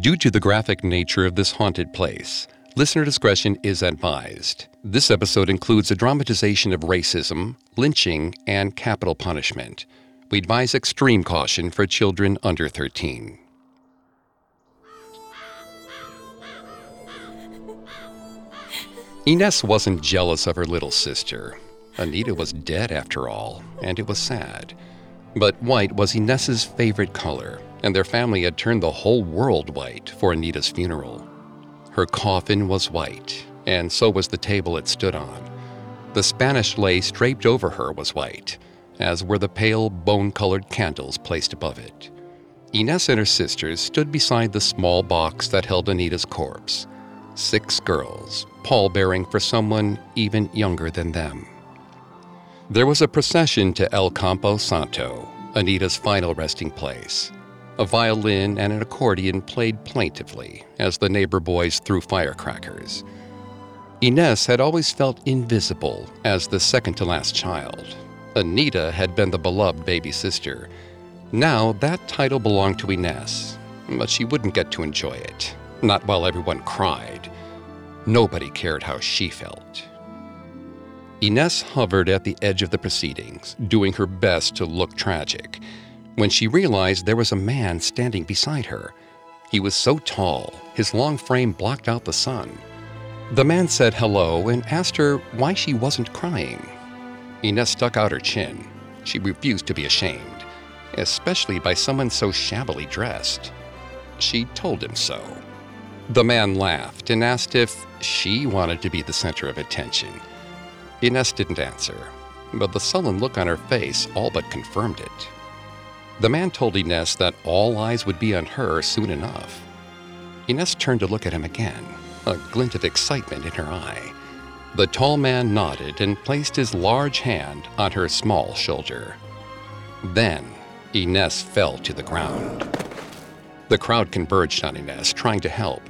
Due to the graphic nature of this haunted place, listener discretion is advised. This episode includes a dramatization of racism, lynching, and capital punishment. We advise extreme caution for children under 13. Ines wasn't jealous of her little sister. Anita was dead after all, and it was sad. But white was Ines's favorite color, and their family had turned the whole world white for Anita's funeral. Her coffin was white, and so was the table it stood on. The Spanish lace draped over her was white, as were the pale, bone colored candles placed above it. Ines and her sisters stood beside the small box that held Anita's corpse. Six girls, pallbearing for someone even younger than them. There was a procession to El Campo Santo, Anita's final resting place. A violin and an accordion played plaintively as the neighbor boys threw firecrackers. Ines had always felt invisible as the second to last child. Anita had been the beloved baby sister. Now that title belonged to Ines, but she wouldn't get to enjoy it, not while everyone cried. Nobody cared how she felt. Ines hovered at the edge of the proceedings, doing her best to look tragic when she realized there was a man standing beside her. He was so tall, his long frame blocked out the sun. The man said hello and asked her why she wasn't crying. Ines stuck out her chin. She refused to be ashamed, especially by someone so shabbily dressed. She told him so. The man laughed and asked if she wanted to be the center of attention. Ines didn't answer, but the sullen look on her face all but confirmed it. The man told Ines that all eyes would be on her soon enough. Ines turned to look at him again, a glint of excitement in her eye. The tall man nodded and placed his large hand on her small shoulder. Then Ines fell to the ground. The crowd converged on Ines, trying to help.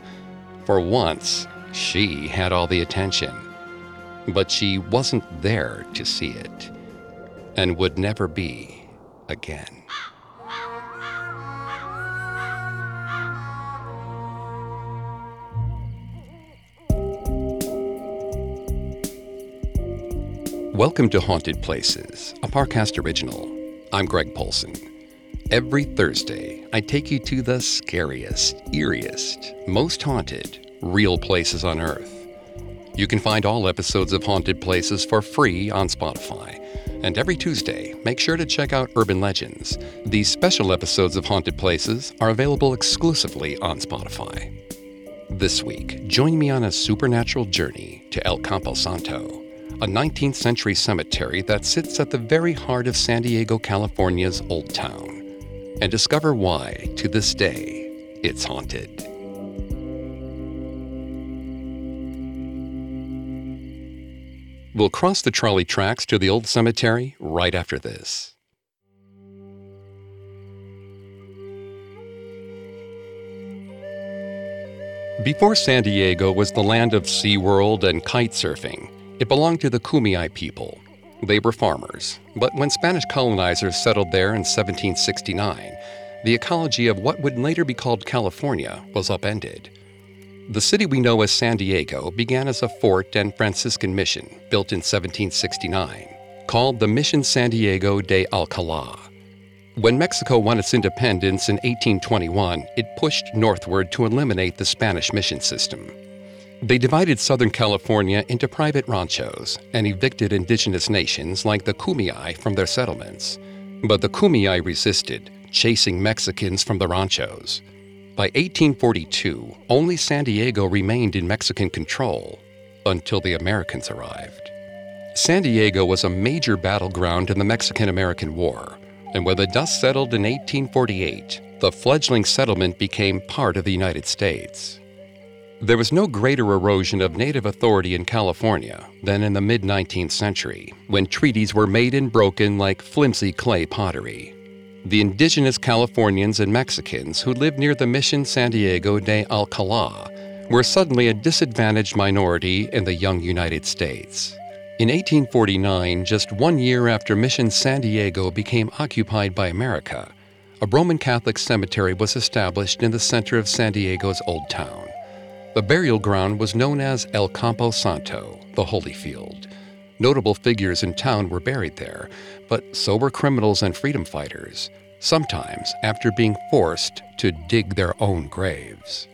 For once, she had all the attention. But she wasn't there to see it, and would never be again. Welcome to Haunted Places, a Parcast original. I'm Greg Polcyn. Every Thursday, I take you to the scariest, eeriest, most haunted, real places on Earth. You can find all episodes of Haunted Places for free on Spotify. And every Tuesday, make sure to check out Urban Legends. These special episodes of Haunted Places are available exclusively on Spotify. This week, join me on a supernatural journey to El Campo Santo a 19th century cemetery that sits at the very heart of San Diego, California's Old Town, and discover why, to this day, it's haunted. We'll cross the trolley tracks to the old cemetery right after this. Before San Diego was the land of SeaWorld and kite surfing, it belonged to the Kumeyaay people. They were farmers, but when Spanish colonizers settled there in 1769, the ecology of what would later be called California was upended. The city we know as San Diego began as a fort and Franciscan mission built in 1769, called the Mission San Diego de Alcala. When Mexico won its independence in 1821, it pushed northward to eliminate the Spanish mission system. They divided Southern California into private ranchos and evicted indigenous nations like the Kumeyaay from their settlements. But the Kumeyaay resisted, chasing Mexicans from the ranchos. By 1842, only San Diego remained in Mexican control until the Americans arrived. San Diego was a major battleground in the Mexican American War, and when the dust settled in 1848, the fledgling settlement became part of the United States. There was no greater erosion of native authority in California than in the mid 19th century, when treaties were made and broken like flimsy clay pottery. The indigenous Californians and Mexicans who lived near the Mission San Diego de Alcala were suddenly a disadvantaged minority in the young United States. In 1849, just one year after Mission San Diego became occupied by America, a Roman Catholic cemetery was established in the center of San Diego's Old Town. The burial ground was known as El Campo Santo, the Holy Field. Notable figures in town were buried there, but so were criminals and freedom fighters, sometimes after being forced to dig their own graves.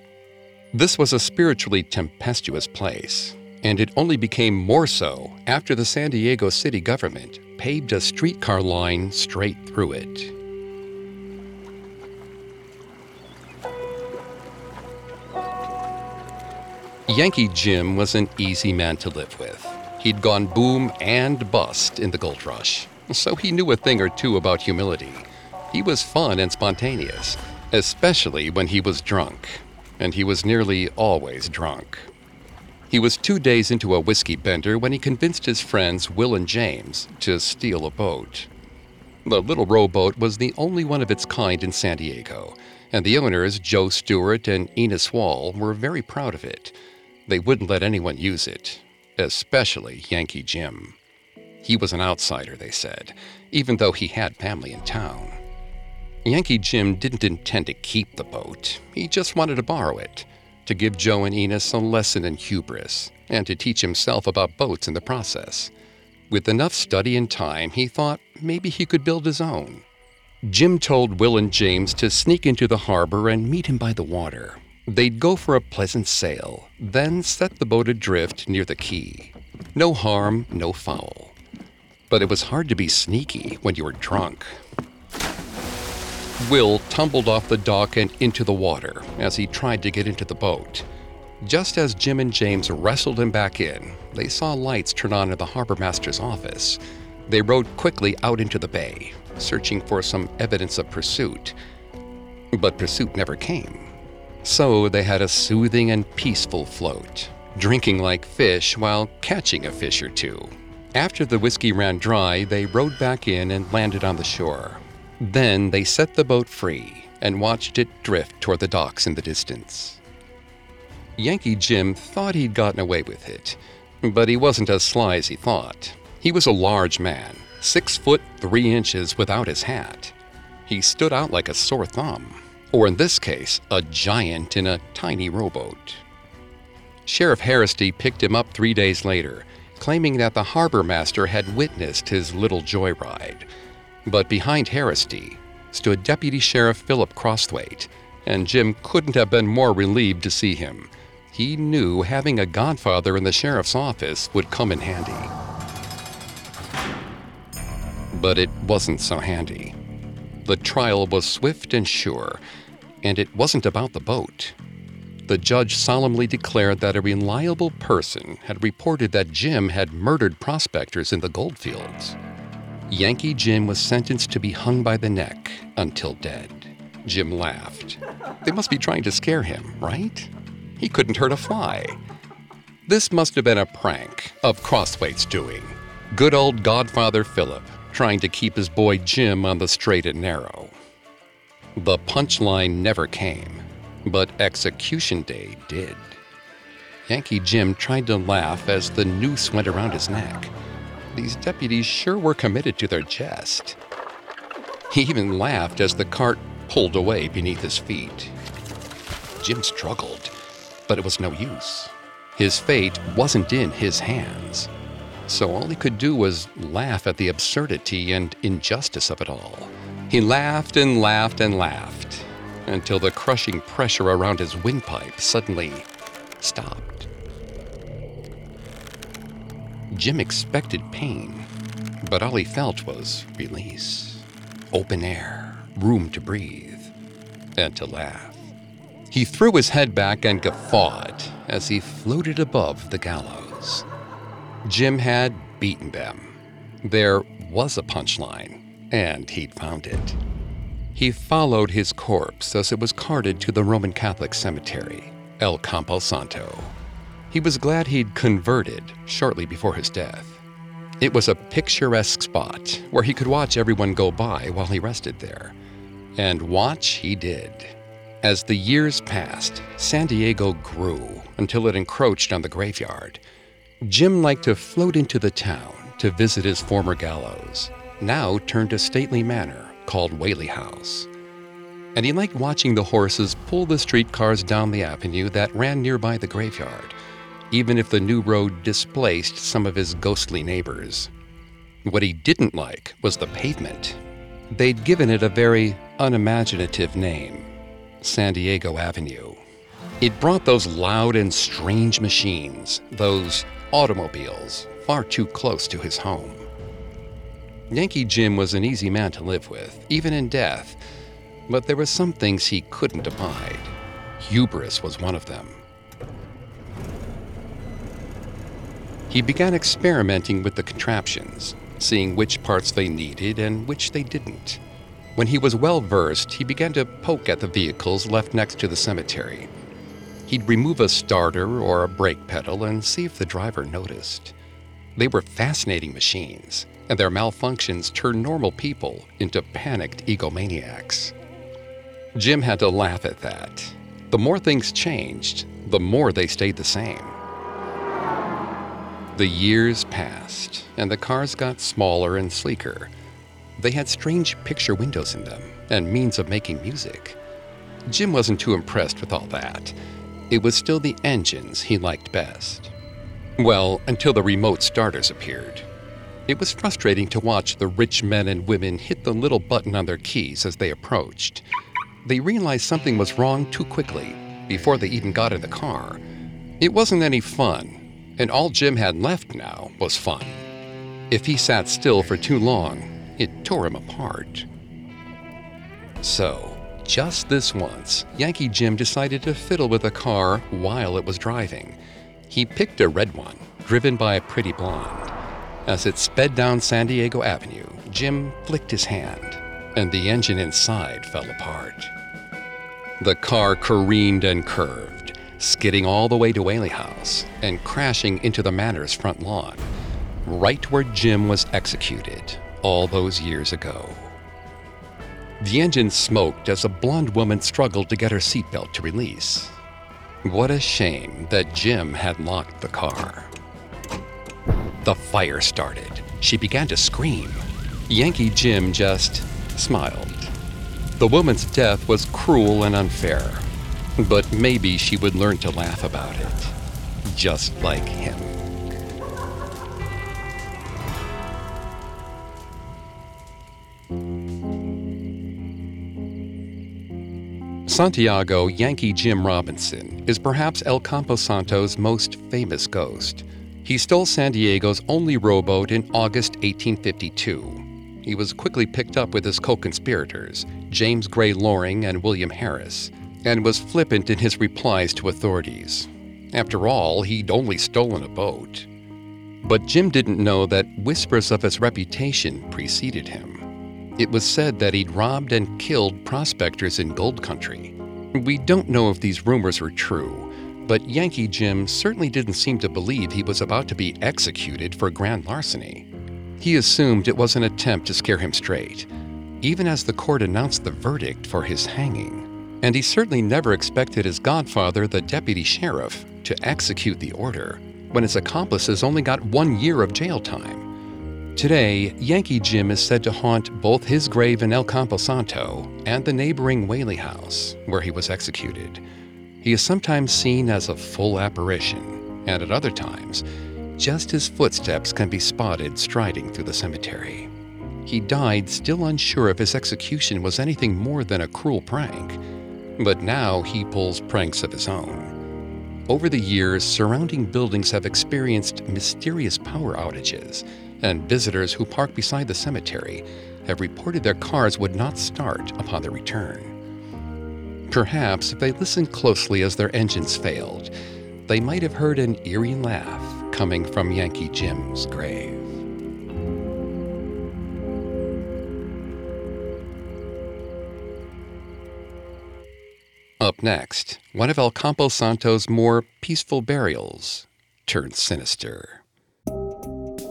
This was a spiritually tempestuous place, and it only became more so after the San Diego city government paved a streetcar line straight through it. Yankee Jim was an easy man to live with. He'd gone boom and bust in the gold rush, so he knew a thing or two about humility. He was fun and spontaneous, especially when he was drunk, and he was nearly always drunk. He was two days into a whiskey bender when he convinced his friends Will and James to steal a boat. The little rowboat was the only one of its kind in San Diego, and the owners, Joe Stewart and Enos Wall, were very proud of it. They wouldn't let anyone use it, especially Yankee Jim. He was an outsider, they said, even though he had family in town. Yankee Jim didn't intend to keep the boat, he just wanted to borrow it to give Joe and Enos a lesson in hubris and to teach himself about boats in the process. With enough study and time, he thought maybe he could build his own. Jim told Will and James to sneak into the harbor and meet him by the water. They'd go for a pleasant sail, then set the boat adrift near the quay. No harm, no foul. But it was hard to be sneaky when you were drunk. Will tumbled off the dock and into the water as he tried to get into the boat. Just as Jim and James wrestled him back in, they saw lights turn on in the harbor master's office. They rowed quickly out into the bay, searching for some evidence of pursuit. But pursuit never came. So they had a soothing and peaceful float, drinking like fish while catching a fish or two. After the whiskey ran dry, they rowed back in and landed on the shore. Then they set the boat free and watched it drift toward the docks in the distance. Yankee Jim thought he'd gotten away with it, but he wasn't as sly as he thought. He was a large man, six foot three inches without his hat. He stood out like a sore thumb, or in this case, a giant in a tiny rowboat. Sheriff Haraszthy picked him up three days later, claiming that the harbor master had witnessed his little joyride but behind Haraszthy stood Deputy Sheriff Philip Crosthwaite, and Jim couldn't have been more relieved to see him. He knew having a godfather in the sheriff's office would come in handy. But it wasn't so handy. The trial was swift and sure, and it wasn't about the boat. The judge solemnly declared that a reliable person had reported that Jim had murdered prospectors in the goldfields. Yankee Jim was sentenced to be hung by the neck until dead. Jim laughed. They must be trying to scare him, right? He couldn't hurt a fly. This must have been a prank of Crosthwaite's doing. Good old Godfather Philip trying to keep his boy Jim on the straight and narrow. The punchline never came, but execution day did. Yankee Jim tried to laugh as the noose went around his neck these deputies sure were committed to their jest. He even laughed as the cart pulled away beneath his feet. Jim struggled, but it was no use. His fate wasn't in his hands. So all he could do was laugh at the absurdity and injustice of it all. He laughed and laughed and laughed until the crushing pressure around his windpipe suddenly stopped. Jim expected pain, but all he felt was release, open air, room to breathe, and to laugh. He threw his head back and guffawed as he floated above the gallows. Jim had beaten them. There was a punchline, and he'd found it. He followed his corpse as it was carted to the Roman Catholic cemetery, El Campo Santo. He was glad he'd converted shortly before his death. It was a picturesque spot where he could watch everyone go by while he rested there. And watch he did. As the years passed, San Diego grew until it encroached on the graveyard. Jim liked to float into the town to visit his former gallows, now turned a stately manor called Whaley House. and he liked watching the horses pull the streetcars down the avenue that ran nearby the graveyard, even if the new road displaced some of his ghostly neighbors. What he didn't like was the pavement. They'd given it a very unimaginative name San Diego Avenue. It brought those loud and strange machines, those automobiles, far too close to his home. Yankee Jim was an easy man to live with, even in death, but there were some things he couldn't abide. Hubris was one of them. He began experimenting with the contraptions, seeing which parts they needed and which they didn't. When he was well versed, he began to poke at the vehicles left next to the cemetery. He'd remove a starter or a brake pedal and see if the driver noticed. They were fascinating machines, and their malfunctions turned normal people into panicked egomaniacs. Jim had to laugh at that. The more things changed, the more they stayed the same. The years passed, and the cars got smaller and sleeker. They had strange picture windows in them and means of making music. Jim wasn't too impressed with all that. It was still the engines he liked best. Well, until the remote starters appeared. It was frustrating to watch the rich men and women hit the little button on their keys as they approached they realized something was wrong too quickly before they even got in the car. It wasn't any fun, and all Jim had left now was fun. If he sat still for too long, it tore him apart. So, just this once, Yankee Jim decided to fiddle with a car while it was driving. He picked a red one, driven by a pretty blonde. As it sped down San Diego Avenue, Jim flicked his hand, and the engine inside fell apart. The car careened and curved, skidding all the way to Whaley House and crashing into the manor's front lawn, right where Jim was executed all those years ago. The engine smoked as a blonde woman struggled to get her seatbelt to release. What a shame that Jim had locked the car. The fire started. She began to scream. Yankee Jim just smiled. The woman's death was cruel and unfair, but maybe she would learn to laugh about it, just like him. Santiago Yankee Jim Robinson is perhaps El Campo Santo's most famous ghost. He stole San Diego's only rowboat in August 1852 he was quickly picked up with his co conspirators, James Gray Loring and William Harris, and was flippant in his replies to authorities. After all, he'd only stolen a boat. But Jim didn't know that whispers of his reputation preceded him. It was said that he'd robbed and killed prospectors in gold country. We don't know if these rumors were true, but Yankee Jim certainly didn't seem to believe he was about to be executed for grand larceny. He assumed it was an attempt to scare him straight, even as the court announced the verdict for his hanging. And he certainly never expected his godfather, the deputy sheriff, to execute the order when his accomplices only got one year of jail time. Today, Yankee Jim is said to haunt both his grave in El Campo Santo and the neighboring Whaley House, where he was executed. He is sometimes seen as a full apparition, and at other times, just his footsteps can be spotted striding through the cemetery. He died still unsure if his execution was anything more than a cruel prank, but now he pulls pranks of his own. Over the years, surrounding buildings have experienced mysterious power outages, and visitors who park beside the cemetery have reported their cars would not start upon their return. Perhaps if they listened closely as their engines failed, they might have heard an eerie laugh coming from Yankee Jim's grave. Up next, one of El Campo Santo's more peaceful burials turned sinister.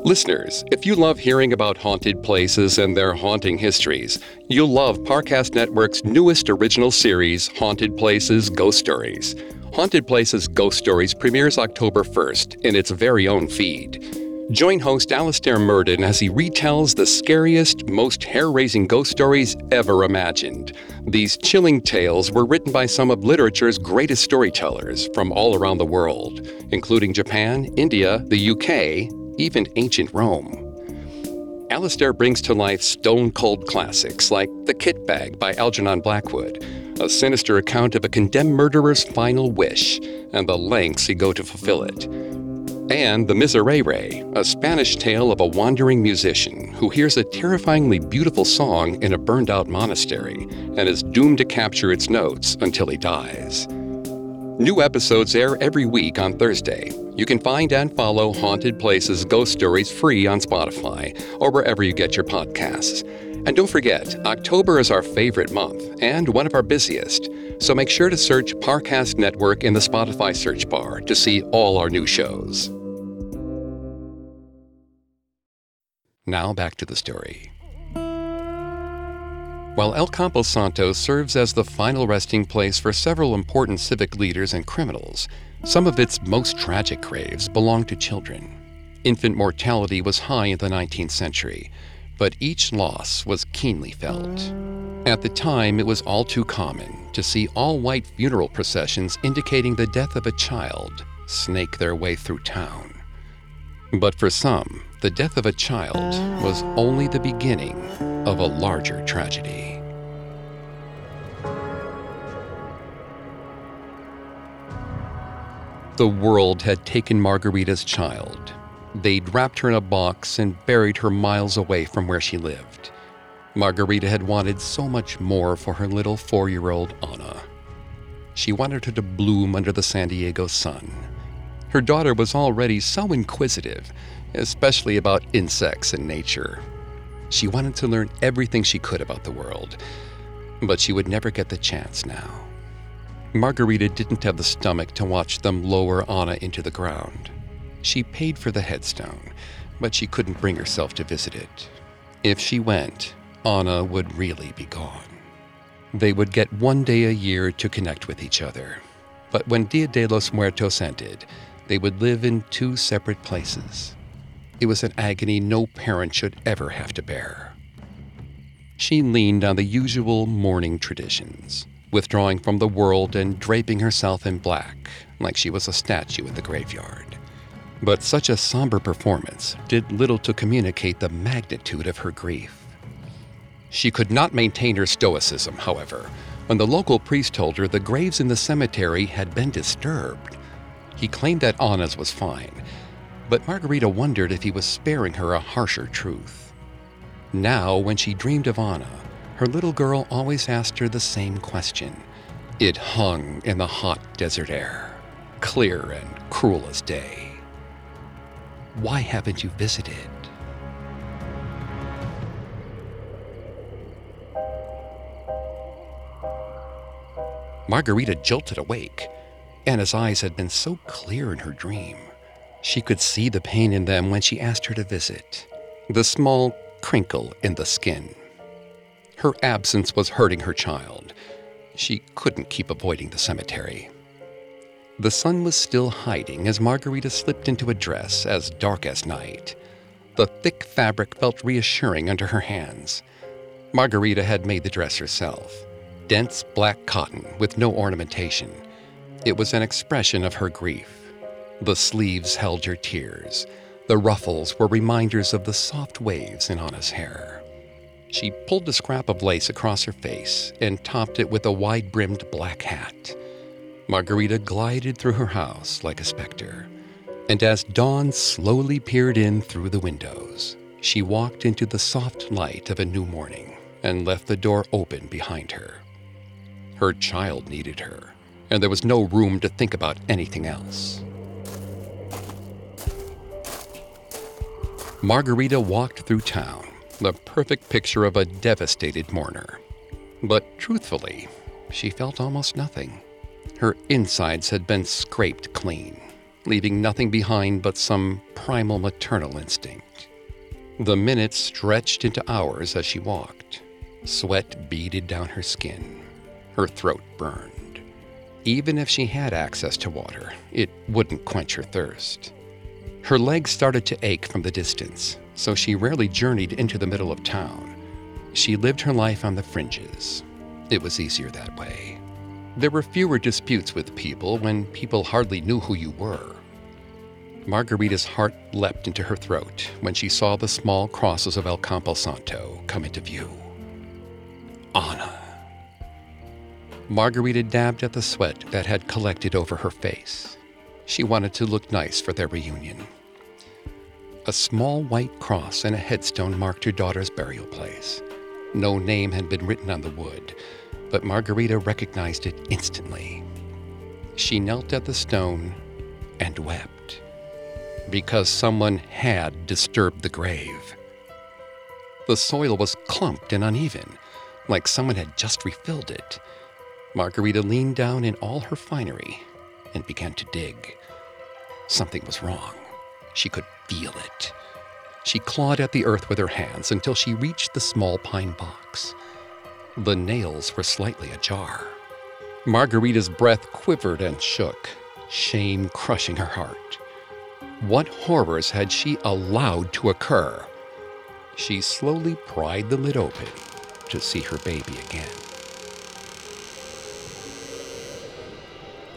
Listeners, if you love hearing about haunted places and their haunting histories, you'll love Parcast Network's newest original series, Haunted Places Ghost Stories. Haunted Places Ghost Stories premieres October 1st in its very own feed. Join host Alastair Murden as he retells the scariest, most hair raising ghost stories ever imagined. These chilling tales were written by some of literature's greatest storytellers from all around the world, including Japan, India, the UK, even ancient Rome. Alastair brings to life stone cold classics like The Kit Bag by Algernon Blackwood, a sinister account of a condemned murderer's final wish and the lengths he go to fulfill it and The Miserere, a Spanish tale of a wandering musician who hears a terrifyingly beautiful song in a burned out monastery and is doomed to capture its notes until he dies. New episodes air every week on Thursday. You can find and follow Haunted Places Ghost Stories free on Spotify or wherever you get your podcasts. And don't forget, October is our favorite month and one of our busiest. So make sure to search Parcast Network in the Spotify search bar to see all our new shows. Now back to the story. While El Campo Santo serves as the final resting place for several important civic leaders and criminals, some of its most tragic graves belong to children. Infant mortality was high in the 19th century, but each loss was keenly felt. At the time, it was all too common to see all white funeral processions indicating the death of a child snake their way through town. But for some, the death of a child was only the beginning of a larger tragedy. The world had taken Margarita's child. They'd wrapped her in a box and buried her miles away from where she lived. Margarita had wanted so much more for her little four year old Anna. She wanted her to bloom under the San Diego sun. Her daughter was already so inquisitive especially about insects and nature. She wanted to learn everything she could about the world, but she would never get the chance now. Margarita didn't have the stomach to watch them lower Anna into the ground. She paid for the headstone, but she couldn't bring herself to visit it. If she went, Anna would really be gone. They would get one day a year to connect with each other. But when Dia de los Muertos ended, they would live in two separate places. It was an agony no parent should ever have to bear. She leaned on the usual mourning traditions, withdrawing from the world and draping herself in black, like she was a statue in the graveyard. But such a somber performance did little to communicate the magnitude of her grief. She could not maintain her stoicism, however, when the local priest told her the graves in the cemetery had been disturbed. He claimed that Anna's was fine, but Margarita wondered if he was sparing her a harsher truth. Now, when she dreamed of Anna, her little girl always asked her the same question. It hung in the hot desert air, clear and cruel as day. Why haven't you visited? Margarita jolted awake. Anna's eyes had been so clear in her dream. She could see the pain in them when she asked her to visit, the small crinkle in the skin. Her absence was hurting her child. She couldn't keep avoiding the cemetery. The sun was still hiding as Margarita slipped into a dress as dark as night. The thick fabric felt reassuring under her hands. Margarita had made the dress herself dense black cotton with no ornamentation. It was an expression of her grief. The sleeves held her tears. The ruffles were reminders of the soft waves in Anna's hair. She pulled a scrap of lace across her face and topped it with a wide brimmed black hat. Margarita glided through her house like a specter. And as dawn slowly peered in through the windows, she walked into the soft light of a new morning and left the door open behind her. Her child needed her, and there was no room to think about anything else. Margarita walked through town, the perfect picture of a devastated mourner. But truthfully, she felt almost nothing. Her insides had been scraped clean, leaving nothing behind but some primal maternal instinct. The minutes stretched into hours as she walked. Sweat beaded down her skin. Her throat burned. Even if she had access to water, it wouldn't quench her thirst. Her legs started to ache from the distance, so she rarely journeyed into the middle of town. She lived her life on the fringes. It was easier that way. There were fewer disputes with people when people hardly knew who you were. Margarita's heart leapt into her throat when she saw the small crosses of El Campo Santo come into view. Anna. Margarita dabbed at the sweat that had collected over her face. She wanted to look nice for their reunion. A small white cross and a headstone marked her daughter's burial place. No name had been written on the wood, but Margarita recognized it instantly. She knelt at the stone and wept because someone had disturbed the grave. The soil was clumped and uneven, like someone had just refilled it. Margarita leaned down in all her finery and began to dig. Something was wrong. She could feel it. She clawed at the earth with her hands until she reached the small pine box. The nails were slightly ajar. Margarita's breath quivered and shook, shame crushing her heart. What horrors had she allowed to occur? She slowly pried the lid open to see her baby again.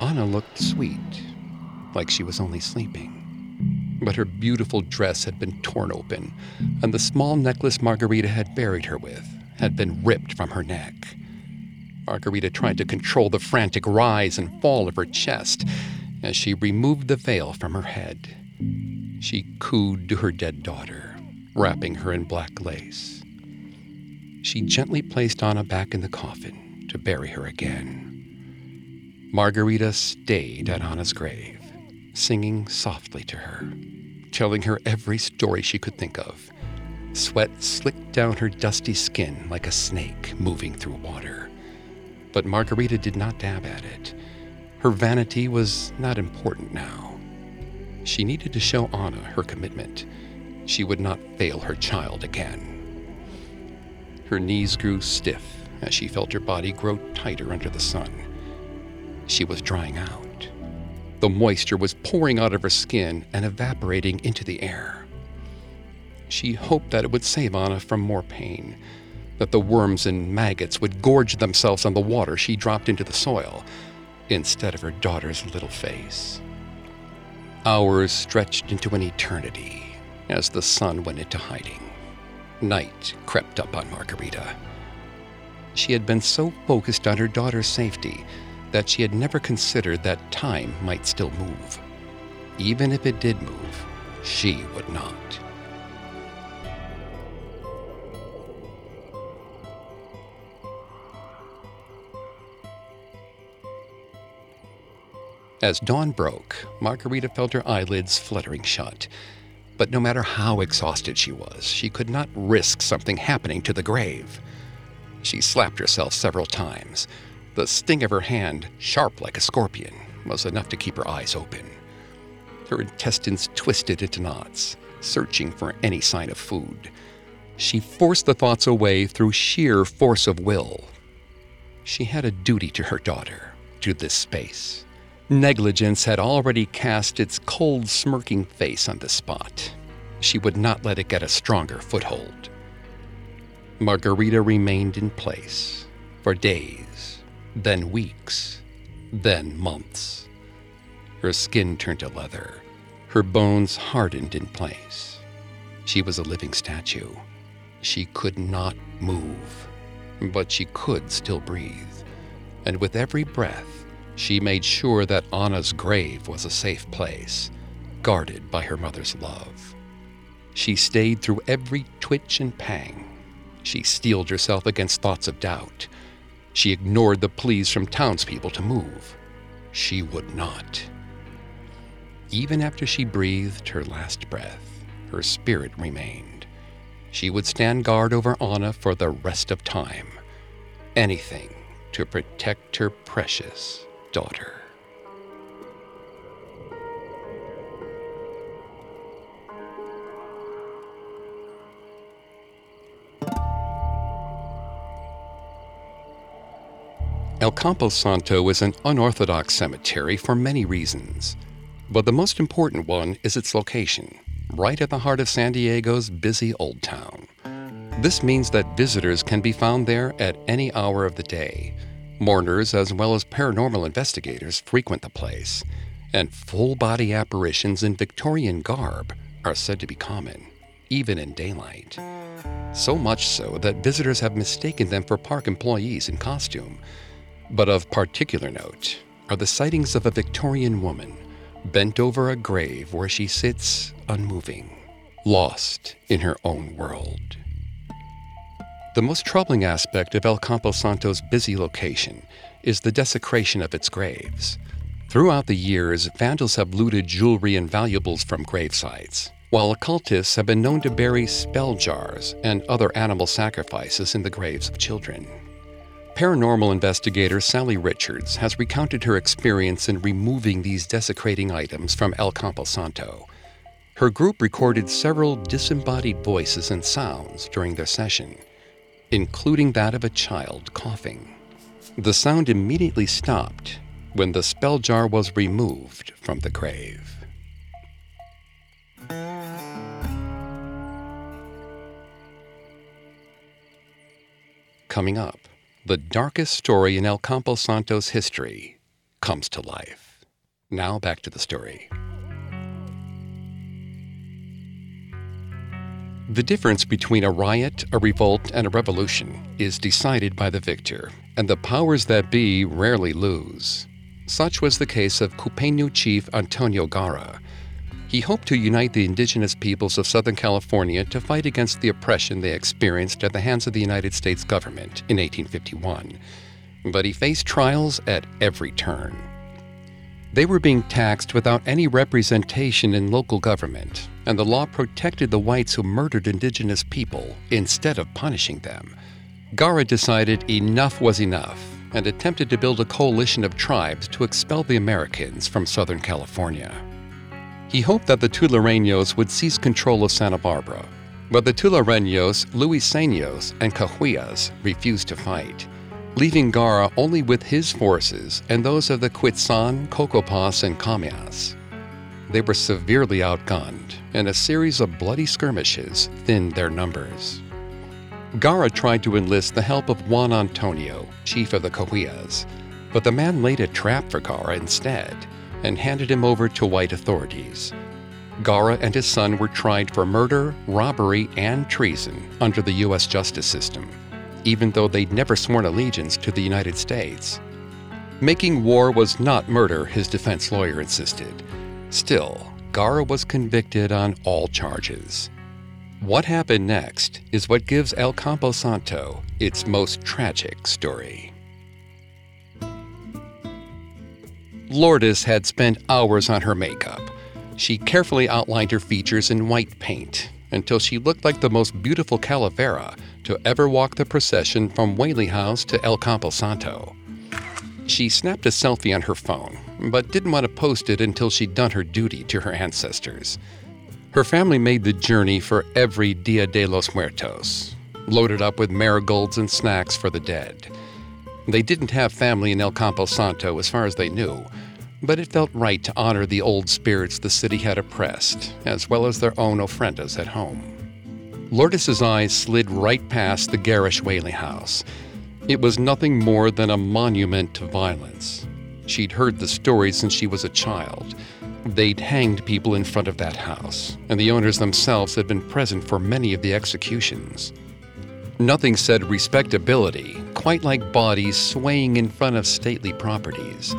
Anna looked sweet, like she was only sleeping. But her beautiful dress had been torn open, and the small necklace Margarita had buried her with had been ripped from her neck. Margarita tried to control the frantic rise and fall of her chest as she removed the veil from her head. She cooed to her dead daughter, wrapping her in black lace. She gently placed Anna back in the coffin to bury her again. Margarita stayed at Anna's grave, singing softly to her, telling her every story she could think of. Sweat slicked down her dusty skin like a snake moving through water. But Margarita did not dab at it. Her vanity was not important now. She needed to show Anna her commitment. She would not fail her child again. Her knees grew stiff as she felt her body grow tighter under the sun. She was drying out. The moisture was pouring out of her skin and evaporating into the air. She hoped that it would save Anna from more pain, that the worms and maggots would gorge themselves on the water she dropped into the soil, instead of her daughter's little face. Hours stretched into an eternity as the sun went into hiding. Night crept up on Margarita. She had been so focused on her daughter's safety that she had never considered that time might still move. Even if it did move, she would not. As dawn broke, Margarita felt her eyelids fluttering shut. But no matter how exhausted she was, she could not risk something happening to the grave. She slapped herself several times. The sting of her hand, sharp like a scorpion, was enough to keep her eyes open. Her intestines twisted into knots, searching for any sign of food. She forced the thoughts away through sheer force of will. She had a duty to her daughter, to this space. Negligence had already cast its cold, smirking face on the spot. She would not let it get a stronger foothold. Margarita remained in place for days, then weeks, then months. Her skin turned to leather, her bones hardened in place. She was a living statue. She could not move, but she could still breathe. And with every breath, she made sure that Anna's grave was a safe place, guarded by her mother's love. She stayed through every twitch and pang. She steeled herself against thoughts of doubt. She ignored the pleas from townspeople to move. She would not. Even after she breathed her last breath, her spirit remained. She would stand guard over Anna for the rest of time. Anything to protect her precious daughter. El Campo Santo is an unorthodox cemetery for many reasons. But the most important one is its location, right at the heart of San Diego's busy Old Town. This means that visitors can be found there at any hour of the day. Mourners, as well as paranormal investigators, frequent the place, and full body apparitions in Victorian garb are said to be common, even in daylight. So much so that visitors have mistaken them for park employees in costume. But of particular note are the sightings of a Victorian woman bent over a grave where she sits unmoving, lost in her own world. The most troubling aspect of El Campo Santo's busy location is the desecration of its graves. Throughout the years, vandals have looted jewelry and valuables from gravesites, while occultists have been known to bury spell jars and other animal sacrifices in the graves of children. Paranormal investigator Sally Richards has recounted her experience in removing these desecrating items from El Campo Santo. Her group recorded several disembodied voices and sounds during their session, including that of a child coughing. The sound immediately stopped when the spell jar was removed from the grave. Coming up, the darkest story in El Campo Santo's history comes to life. Now back to the story. The difference between a riot, a revolt, and a revolution is decided by the victor, and the powers that be rarely lose. Such was the case of Cupeño chief Antonio Garra, he hoped to unite the indigenous peoples of Southern California to fight against the oppression they experienced at the hands of the United States government in 1851. But he faced trials at every turn. They were being taxed without any representation in local government, and the law protected the whites who murdered indigenous people instead of punishing them. Garra decided enough was enough and attempted to build a coalition of tribes to expel the Americans from Southern California. He hoped that the Tulareños would seize control of Santa Barbara, but the Tulareños, Luiseños, and Cahuillas refused to fight, leaving Garra only with his forces and those of the Quechan, Cocopas, and Camayas. They were severely outgunned, and a series of bloody skirmishes thinned their numbers. Garra tried to enlist the help of Juan Antonio, chief of the Cahuillas, but the man laid a trap for Garra instead and handed him over to white authorities. Garra and his son were tried for murder, robbery, and treason under the U.S. justice system, even though they'd never sworn allegiance to the United States. Making war was not murder, his defense lawyer insisted. Still, Garra was convicted on all charges. What happened next is what gives El Campo Santo its most tragic story. Lourdes had spent hours on her makeup. She carefully outlined her features in white paint until she looked like the most beautiful calavera to ever walk the procession from Whaley House to El Campo Santo. She snapped a selfie on her phone, but didn't want to post it until she'd done her duty to her ancestors. Her family made the journey for every Dia de los Muertos, loaded up with marigolds and snacks for the dead. They didn't have family in El Campo Santo as far as they knew, but it felt right to honor the old spirits the city had oppressed, as well as their own ofrendas at home. Lourdes's eyes slid right past the garish Whaley house. It was nothing more than a monument to violence. She'd heard the stories since she was a child. They'd hanged people in front of that house, and the owners themselves had been present for many of the executions. Nothing said respectability quite like bodies swaying in front of stately properties.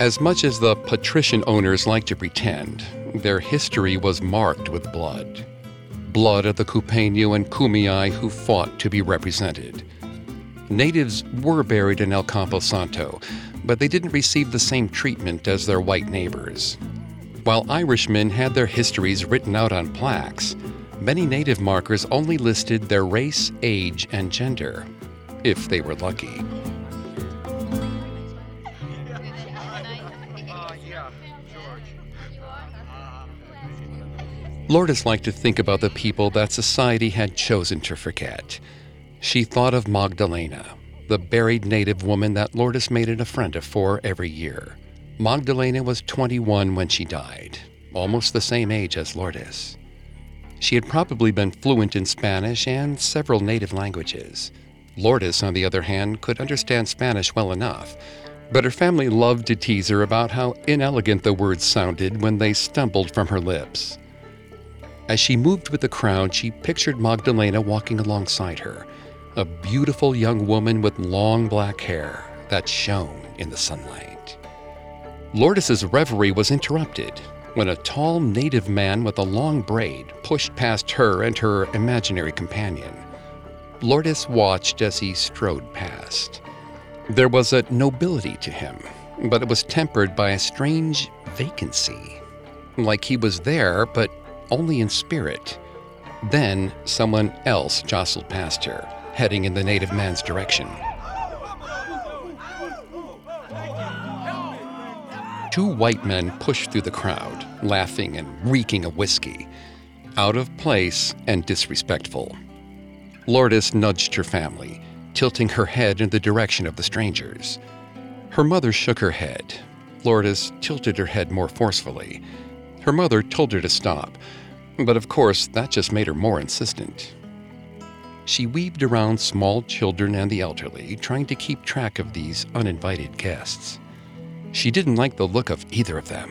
As much as the patrician owners like to pretend, their history was marked with blood. Blood of the Cupeño and Kumeyaay who fought to be represented. Natives were buried in El Campo Santo, but they didn't receive the same treatment as their white neighbors. While Irishmen had their histories written out on plaques, many native markers only listed their race, age, and gender, if they were lucky. Lourdes liked to think about the people that society had chosen to forget. She thought of Magdalena, the buried native woman that Lourdes made it a friend of for every year. Magdalena was 21 when she died, almost the same age as Lourdes. She had probably been fluent in Spanish and several native languages. Lourdes, on the other hand, could understand Spanish well enough, but her family loved to tease her about how inelegant the words sounded when they stumbled from her lips. As she moved with the crowd, she pictured Magdalena walking alongside her, a beautiful young woman with long black hair that shone in the sunlight. Lourdes's reverie was interrupted when a tall native man with a long braid pushed past her and her imaginary companion. Lourdes watched as he strode past. There was a nobility to him, but it was tempered by a strange vacancy. Like he was there, but only in spirit. Then someone else jostled past her, heading in the native man's direction. Two white men pushed through the crowd, laughing and reeking of whiskey, out of place and disrespectful. Lourdes nudged her family, tilting her head in the direction of the strangers. Her mother shook her head. Lourdes tilted her head more forcefully. Her mother told her to stop, but of course, that just made her more insistent. She weaved around small children and the elderly, trying to keep track of these uninvited guests. She didn't like the look of either of them.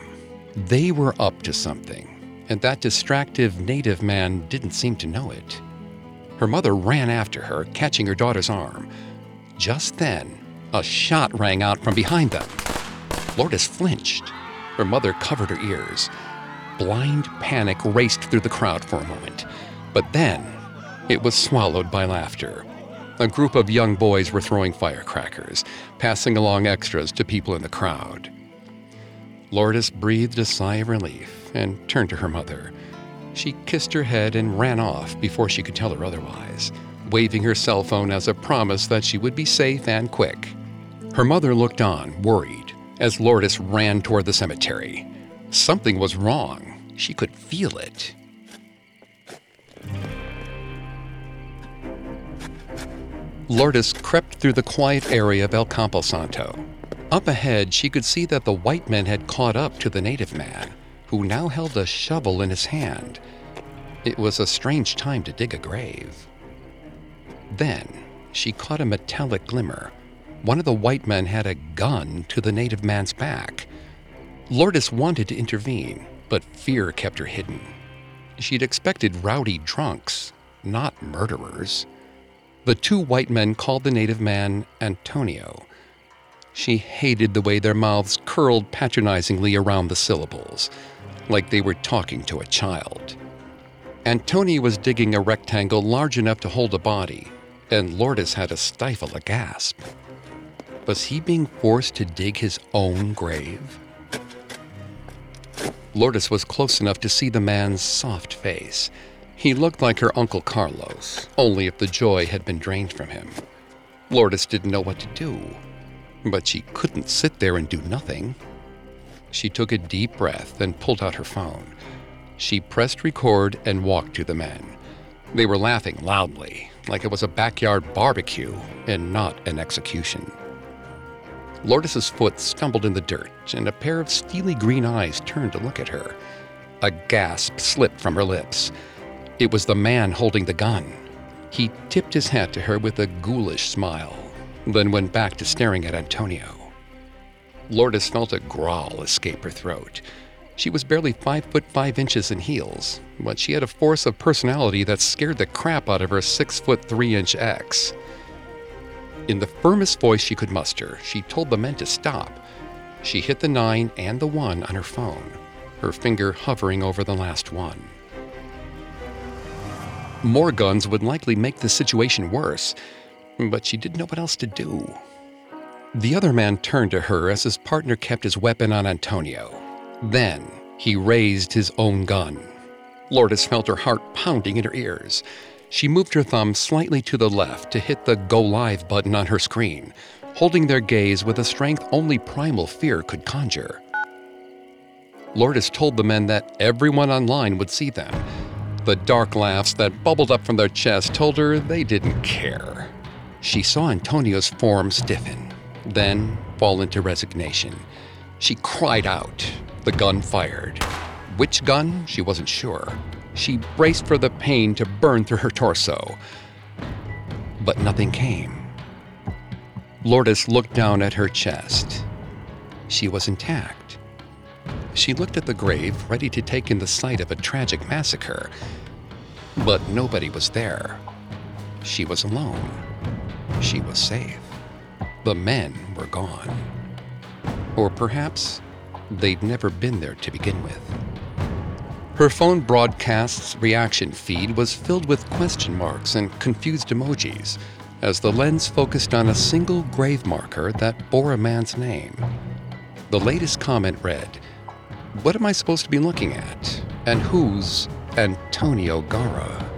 They were up to something, and that distractive native man didn't seem to know it. Her mother ran after her, catching her daughter's arm. Just then, a shot rang out from behind them. Lourdes flinched. Her mother covered her ears. Blind panic raced through the crowd for a moment, but then it was swallowed by laughter. A group of young boys were throwing firecrackers, passing along extras to people in the crowd. Lourdes breathed a sigh of relief and turned to her mother. She kissed her head and ran off before she could tell her otherwise, waving her cell phone as a promise that she would be safe and quick. Her mother looked on, worried, as Lourdes ran toward the cemetery. Something was wrong. She could feel it. Lourdes crept through the quiet area of El Campo Santo. Up ahead, she could see that the white men had caught up to the native man, who now held a shovel in his hand. It was a strange time to dig a grave. Then she caught a metallic glimmer. One of the white men had a gun to the native man's back. Lourdes wanted to intervene, but fear kept her hidden. She'd expected rowdy drunks, not murderers. The two white men called the native man Antonio. She hated the way their mouths curled patronizingly around the syllables, like they were talking to a child. Antonio was digging a rectangle large enough to hold a body, and Lourdes had to stifle a gasp. Was he being forced to dig his own grave? Lourdes was close enough to see the man's soft face he looked like her Uncle Carlos, only if the joy had been drained from him. Lourdes didn't know what to do, but she couldn't sit there and do nothing. She took a deep breath and pulled out her phone. She pressed record and walked to the men. They were laughing loudly, like it was a backyard barbecue and not an execution. Lourdes's foot stumbled in the dirt, and a pair of steely green eyes turned to look at her. A gasp slipped from her lips. It was the man holding the gun. He tipped his hat to her with a ghoulish smile, then went back to staring at Antonio. Lourdes felt a growl escape her throat. She was barely five foot five inches in heels, but she had a force of personality that scared the crap out of her six foot three inch ex. In the firmest voice she could muster, she told the men to stop. She hit the nine and the one on her phone, her finger hovering over the last one. More guns would likely make the situation worse, but she didn't know what else to do. The other man turned to her as his partner kept his weapon on Antonio. Then he raised his own gun. Lourdes felt her heart pounding in her ears. She moved her thumb slightly to the left to hit the Go Live button on her screen, holding their gaze with a strength only primal fear could conjure. Lourdes told the men that everyone online would see them, the dark laughs that bubbled up from their chest told her they didn't care. She saw Antonio's form stiffen, then fall into resignation. She cried out. The gun fired. Which gun? She wasn't sure. She braced for the pain to burn through her torso. But nothing came. Lourdes looked down at her chest. She was intact. She looked at the grave, ready to take in the sight of a tragic massacre. But nobody was there. She was alone. She was safe. The men were gone. Or perhaps they'd never been there to begin with. Her phone broadcast's reaction feed was filled with question marks and confused emojis as the lens focused on a single grave marker that bore a man's name. The latest comment read, What am I supposed to be looking at? And who's Antonio Garra?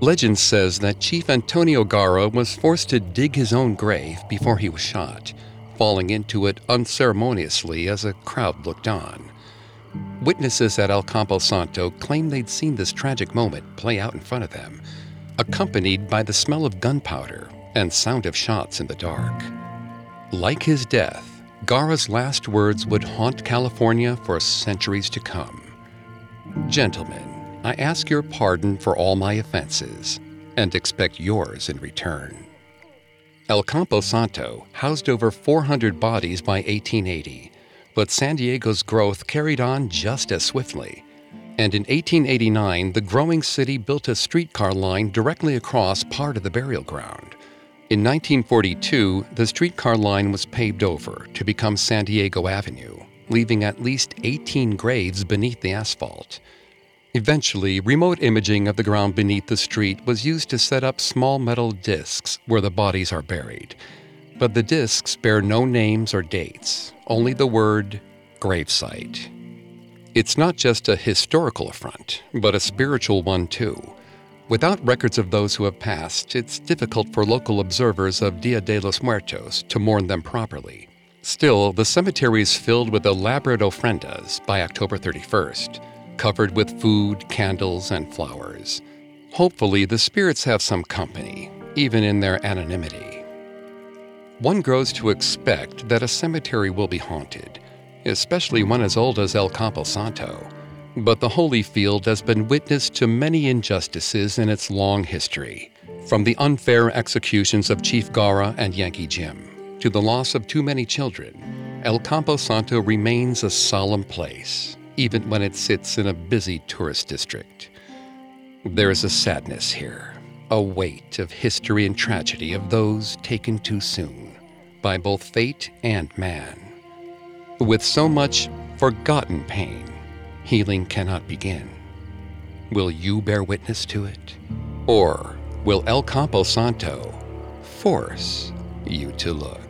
Legend says that Chief Antonio Garra was forced to dig his own grave before he was shot, falling into it unceremoniously as a crowd looked on. Witnesses at El Campo Santo claimed they'd seen this tragic moment play out in front of them, accompanied by the smell of gunpowder and sound of shots in the dark. Like his death, Garra's last words would haunt California for centuries to come. Gentlemen, I ask your pardon for all my offenses and expect yours in return. El Campo Santo housed over 400 bodies by 1880, but San Diego's growth carried on just as swiftly. And in 1889, the growing city built a streetcar line directly across part of the burial ground. In 1942, the streetcar line was paved over to become San Diego Avenue, leaving at least 18 graves beneath the asphalt. Eventually, remote imaging of the ground beneath the street was used to set up small metal discs where the bodies are buried. But the discs bear no names or dates, only the word gravesite. It's not just a historical affront, but a spiritual one too. Without records of those who have passed, it's difficult for local observers of Dia de los Muertos to mourn them properly. Still, the cemetery is filled with elaborate ofrendas by October 31st covered with food, candles, and flowers. Hopefully, the spirits have some company, even in their anonymity. One grows to expect that a cemetery will be haunted, especially one as old as El Campo Santo. But the Holy Field has been witness to many injustices in its long history, from the unfair executions of Chief Garra and Yankee Jim to the loss of too many children. El Campo Santo remains a solemn place, even when it sits in a busy tourist district. There is a sadness here, a weight of history and tragedy of those taken too soon by both fate and man. With so much forgotten pain, healing cannot begin. Will you bear witness to it? Or will El Campo Santo force you to look?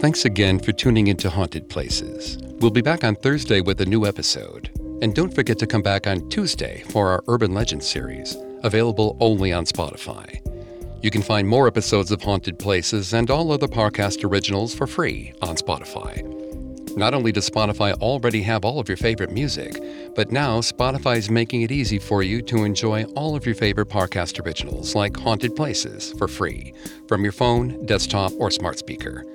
Thanks again for tuning into Haunted Places. We'll be back on Thursday with a new episode. And don't forget to come back on Tuesday for our Urban Legends series, available only on Spotify. You can find more episodes of Haunted Places and all other Parcast originals for free on Spotify. Not only does Spotify already have all of your favorite music, but now Spotify is making it easy for you to enjoy all of your favorite Parcast originals like Haunted Places for free from your phone, desktop, or smart speaker.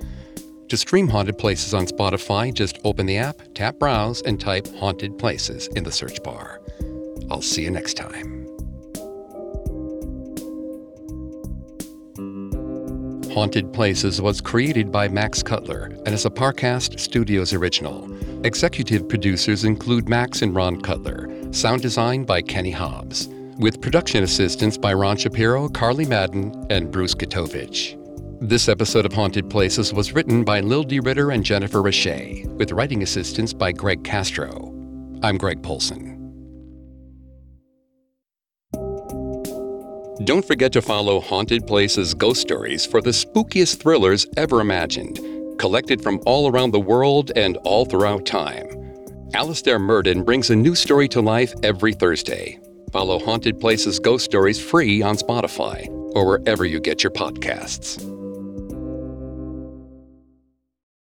To stream Haunted Places on Spotify, just open the app, tap Browse, and type Haunted Places in the search bar. I'll see you next time. Haunted Places was created by Max Cutler and is a Parcast Studios original. Executive producers include Max and Ron Cutler. Sound design by Kenny Hobbs. With production assistance by Ron Shapiro, Carly Madden, and Bruce Katovich. This episode of Haunted Places was written by Lil D. Ritter and Jennifer Richey, with writing assistance by Greg Castro. I'm Greg Polcyn. Don't forget to follow Haunted Places Ghost Stories for the spookiest thrillers ever imagined, collected from all around the world and all throughout time. Alastair Murden brings a new story to life every Thursday. Follow Haunted Places Ghost Stories free on Spotify or wherever you get your podcasts.